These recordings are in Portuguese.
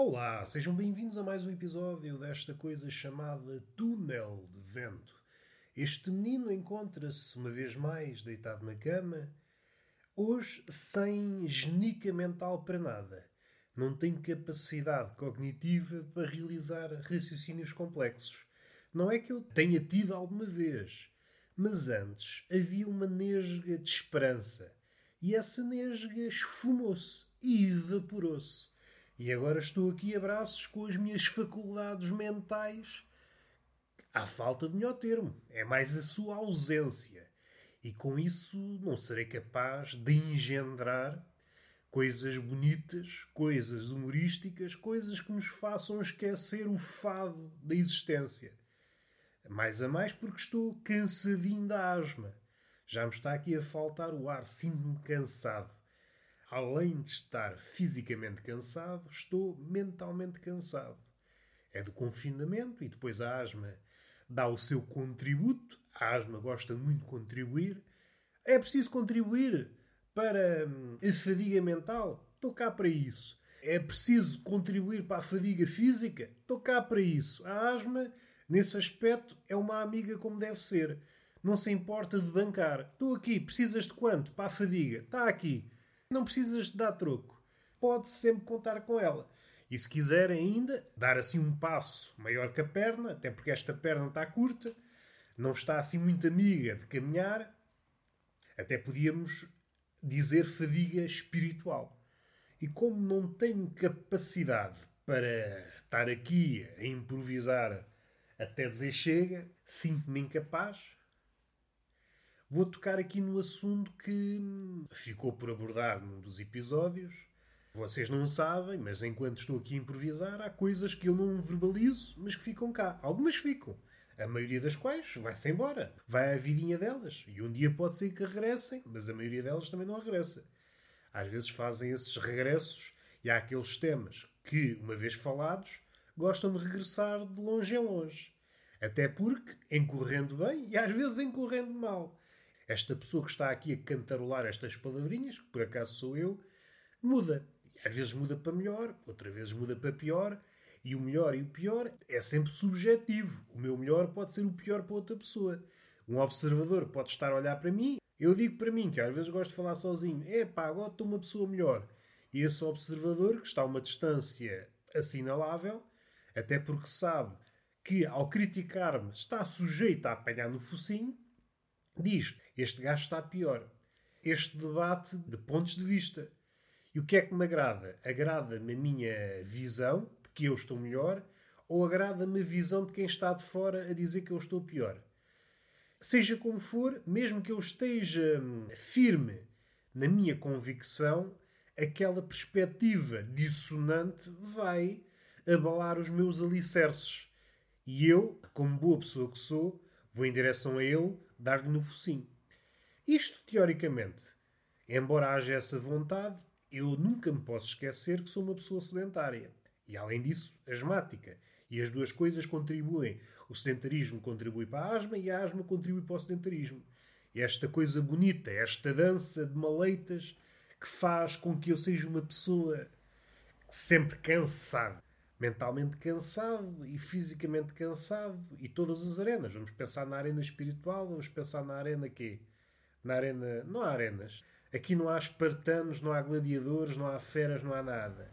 Olá, sejam bem-vindos a mais um episódio desta coisa chamada Túnel de Vento. Este menino encontra-se uma vez mais deitado na cama, hoje sem genica mental para nada. Não tem capacidade cognitiva para realizar raciocínios complexos. Não é que eu tenha tido alguma vez, mas antes havia uma nesga de esperança. E essa nesga esfumou-se e evaporou-se. E agora estou aqui a braços com as minhas faculdades mentais. Há falta de melhor termo. É mais a sua ausência. E com isso não serei capaz de engendrar coisas bonitas, coisas humorísticas, coisas que nos façam esquecer o fado da existência. Mais a mais porque estou cansadinho da asma. Já me está aqui a faltar o ar, sinto-me cansado além de estar fisicamente cansado, estou mentalmente cansado. É do confinamento e depois a asma dá o seu contributo. A asma gosta muito de contribuir. É preciso contribuir para hum, a fadiga mental? Estou cá para isso. É preciso contribuir para a fadiga física? Estou cá para isso. A asma, nesse aspecto, é uma amiga como deve ser. Não se importa de bancar. Estou aqui. Precisas de quanto? Para a fadiga. Está aqui. Não precisas de dar troco. Pode sempre contar com ela. E se quiser ainda, dar assim um passo maior que a perna, até porque esta perna está curta, não está assim muito amiga de caminhar, até podíamos dizer fadiga espiritual. E como não tenho capacidade para estar aqui a improvisar até dizer chega, sinto-me incapaz, Vou tocar aqui no assunto que ficou por abordar num dos episódios. Vocês não sabem, mas enquanto estou aqui a improvisar, há coisas que eu não verbalizo, mas que ficam cá. Algumas ficam. A maioria das quais vai-se embora. Vai à vidinha delas. E um dia pode ser que regressem, mas a maioria delas também não regressa. Às vezes fazem esses regressos e há aqueles temas que, uma vez falados, gostam de regressar de longe em longe. Até porque, encorrendo bem e às vezes encorrendo mal esta pessoa que está aqui a cantarolar estas palavrinhas, que por acaso sou eu, muda. E às vezes muda para melhor, outras vezes muda para pior. E o melhor e o pior é sempre subjetivo. O meu melhor pode ser o pior para outra pessoa. Um observador pode estar a olhar para mim. Eu digo para mim, que às vezes gosto de falar sozinho, é pá, agora estou uma pessoa melhor. E esse observador, que está a uma distância assinalável, até porque sabe que ao criticar-me está sujeito a apanhar no focinho, diz: Este gajo está pior. Este debate de pontos de vista. E o que é que me agrada? Agrada-me a minha visão de que eu estou melhor ou agrada-me a visão de quem está de fora a dizer que eu estou pior? Seja como for, mesmo que eu esteja hum, firme na minha convicção, aquela perspectiva dissonante vai abalar os meus alicerces. E eu, como boa pessoa que sou, vou em direção a ele dar-lhe no focinho. Isto, teoricamente. Embora haja essa vontade, eu nunca me posso esquecer que sou uma pessoa sedentária. E, além disso, asmática. E as duas coisas contribuem. O sedentarismo contribui para a asma e a asma contribui para o sedentarismo. Esta coisa bonita, esta dança de maleitas que faz com que eu seja uma pessoa sempre cansada mentalmente cansado e fisicamente cansado e todas as arenas. Vamos pensar na arena espiritual, vamos pensar na arena quê? Na arena. Não há arenas. Aqui não há espartanos, não há gladiadores, não há feras, não há nada.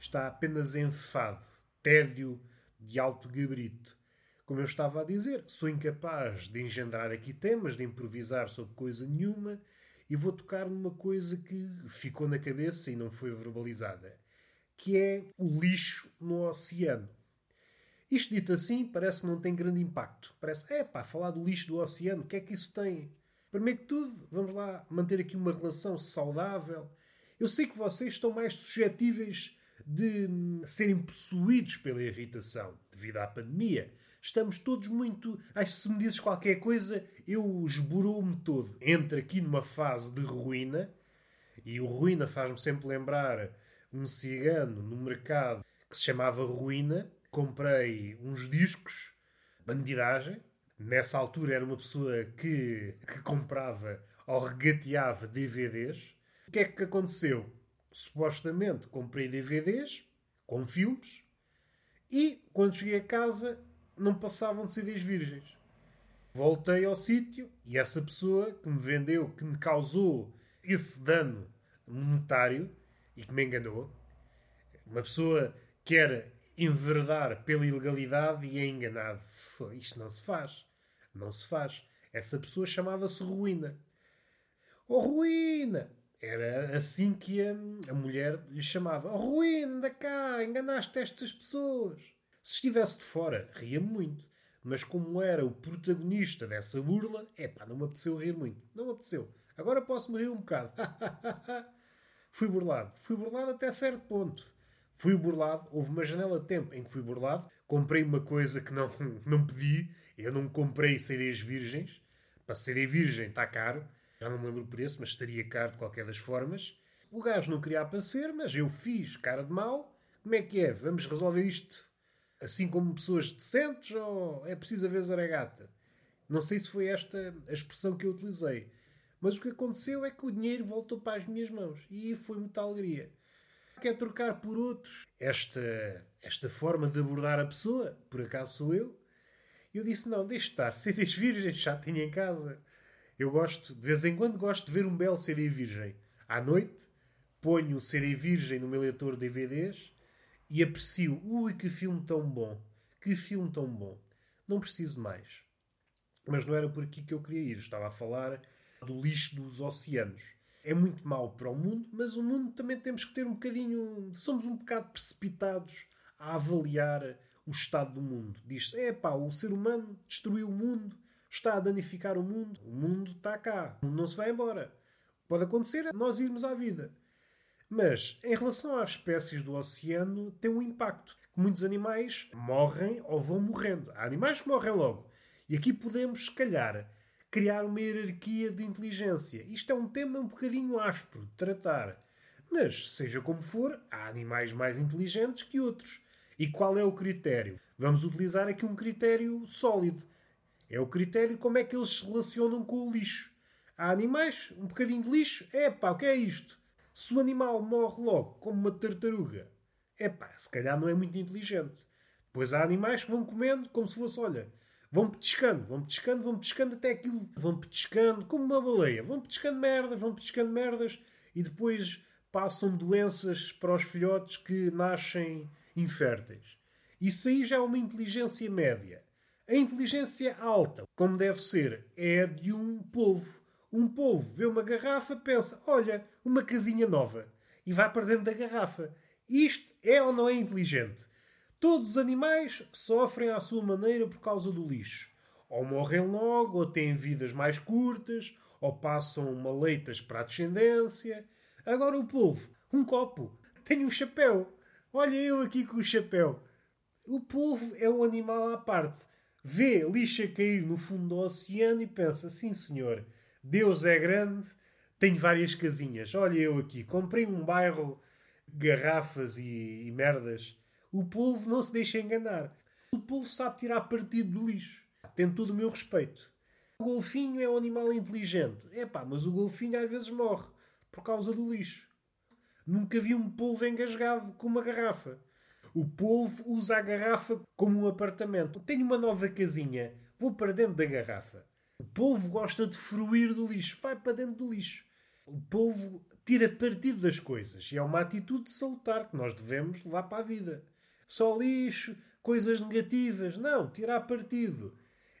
Está apenas enfado, tédio de alto gabarito. Como eu estava a dizer, sou incapaz de engendrar aqui temas, de improvisar sobre coisa nenhuma e vou tocar numa coisa que ficou na cabeça e não foi verbalizada que é o lixo no oceano. Isto dito assim, parece que não tem grande impacto. Parece, é pá, falar do lixo do oceano, o que é que isso tem? Primeiro que tudo, vamos lá manter aqui uma relação saudável. Eu sei que vocês estão mais suscetíveis de hum, serem possuídos pela irritação devido à pandemia. Estamos todos muito. Que se me dizes qualquer coisa, eu esborou-me todo. Entra aqui numa fase de ruína, e o ruína faz-me sempre lembrar um cigano no mercado que se chamava Ruína. Comprei uns discos, bandidagem. Nessa altura era uma pessoa que, que comprava ou regateava DVDs. O que é que aconteceu? Supostamente comprei DVDs, com filmes, e quando cheguei a casa não passavam de CDs virgens. Voltei ao sítio e essa pessoa que me vendeu, que me causou esse dano monetário e que me enganou, uma pessoa quer enverdar pela ilegalidade e é enganado. Isto não se faz. Não se faz. Essa pessoa chamava-se Ruína. Oh, Ruína! Era assim que a, a mulher lhe chamava. Oh, Ruína, da cá, enganaste estas pessoas. Se estivesse de fora, ria-me muito. Mas como era o protagonista dessa burla, é pá, não me apeteceu rir muito. Não me apeteceu. Agora posso-me rir um bocado. fui burlado. Fui burlado até certo ponto. Fui burlado. Houve uma janela de tempo em que fui burlado. Comprei uma coisa que não, não pedi. Eu não comprei CDs virgens. Para CD virgem está caro. Já não me lembro o preço, mas estaria caro de qualquer das formas. O gajo não queria aparecer, mas eu fiz cara de mal. Como é que é? Vamos resolver isto assim como pessoas decentes ou é preciso haver zaragata? Não sei se foi esta a expressão que eu utilizei. Mas o que aconteceu é que o dinheiro voltou para as minhas mãos. E foi muita alegria. Quer trocar por outros esta, esta forma de abordar a pessoa? Por acaso sou eu? Eu disse, não, deixe estar. CDs virgens já tenho em casa. Eu gosto, de vez em quando, gosto de ver um belo CD virgem. À noite, ponho o CD virgem no meu leitor de DVDs e aprecio. Ui, que filme tão bom! Que filme tão bom! Não preciso mais. Mas não era por aqui que eu queria ir. Estava a falar do lixo dos oceanos. É muito mau para o mundo, mas o mundo também temos que ter um bocadinho. Somos um bocado precipitados a avaliar o estado do mundo. Diz-se, é pá, o ser humano destruiu o mundo, está a danificar o mundo, o mundo está cá, o mundo não se vai embora. Pode acontecer nós irmos à vida. Mas, em relação às espécies do oceano, tem um impacto. Muitos animais morrem ou vão morrendo. Há animais que morrem logo. E aqui podemos, se calhar, criar uma hierarquia de inteligência. Isto é um tema um bocadinho áspero de tratar. Mas, seja como for, há animais mais inteligentes que outros. E qual é o critério? Vamos utilizar aqui um critério sólido. É o critério como é que eles se relacionam com o lixo. Há animais, um bocadinho de lixo. É pá, o que é isto? Se o animal morre logo, como uma tartaruga, é pá, se calhar não é muito inteligente. Pois há animais que vão comendo como se fosse, olha, vão petiscando, vão petiscando, vão petiscando até aquilo, vão petiscando como uma baleia, vão petiscando merdas, vão petiscando merdas e depois passam doenças para os filhotes que nascem inférteis. Isso aí já é uma inteligência média. A inteligência alta, como deve ser, é de um povo. Um povo vê uma garrafa, pensa: olha, uma casinha nova. E vai para dentro da garrafa. Isto é ou não é inteligente? Todos os animais sofrem à sua maneira por causa do lixo. Ou morrem logo, ou têm vidas mais curtas, ou passam maleitas para a descendência. Agora o povo, um copo, tem um chapéu. Olha eu aqui com o chapéu. O polvo é um animal à parte. Vê lixa cair no fundo do oceano e pensa: sim, senhor, Deus é grande, tenho várias casinhas. Olha eu aqui, comprei um bairro, garrafas e, e merdas. O polvo não se deixa enganar. O polvo sabe tirar partido do lixo. Tem todo o meu respeito. O golfinho é um animal inteligente. É pá, mas o golfinho às vezes morre por causa do lixo. Nunca vi um polvo engasgado com uma garrafa. O polvo usa a garrafa como um apartamento. Tenho uma nova casinha. Vou para dentro da garrafa. O polvo gosta de fruir do lixo. Vai para dentro do lixo. O polvo tira partido das coisas. E é uma atitude de salutar que nós devemos levar para a vida. Só lixo, coisas negativas. Não, tirar partido.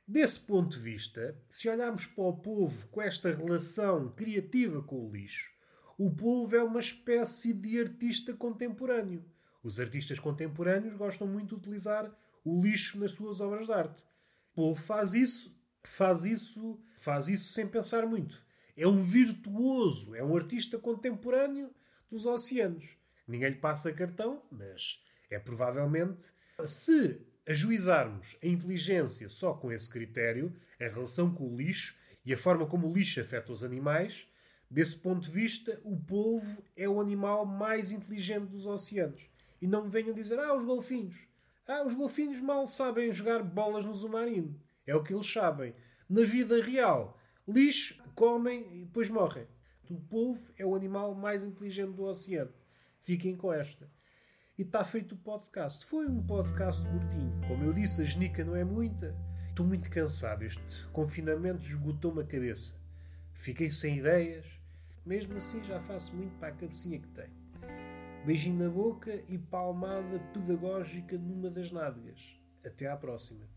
Desse ponto de vista, se olharmos para o povo com esta relação criativa com o lixo, o povo é uma espécie de artista contemporâneo. Os artistas contemporâneos gostam muito de utilizar o lixo nas suas obras de arte. O povo faz isso, faz isso, faz isso sem pensar muito. É um virtuoso, é um artista contemporâneo dos oceanos. Ninguém lhe passa cartão, mas é provavelmente se ajuizarmos a inteligência só com esse critério, a relação com o lixo e a forma como o lixo afeta os animais, Desse ponto de vista, o polvo é o animal mais inteligente dos oceanos. E não me venham dizer, ah, os golfinhos. Ah, os golfinhos mal sabem jogar bolas no submarino. É o que eles sabem. Na vida real, lixo, comem e depois morrem. O polvo é o animal mais inteligente do oceano. Fiquem com esta. E está feito o podcast. Foi um podcast curtinho. Como eu disse, a genica não é muita. Estou muito cansado. Este confinamento esgotou-me a cabeça. Fiquei sem ideias. Mesmo assim, já faço muito para a cabecinha que tenho. Beijinho na boca e palmada pedagógica numa das nádegas. Até à próxima.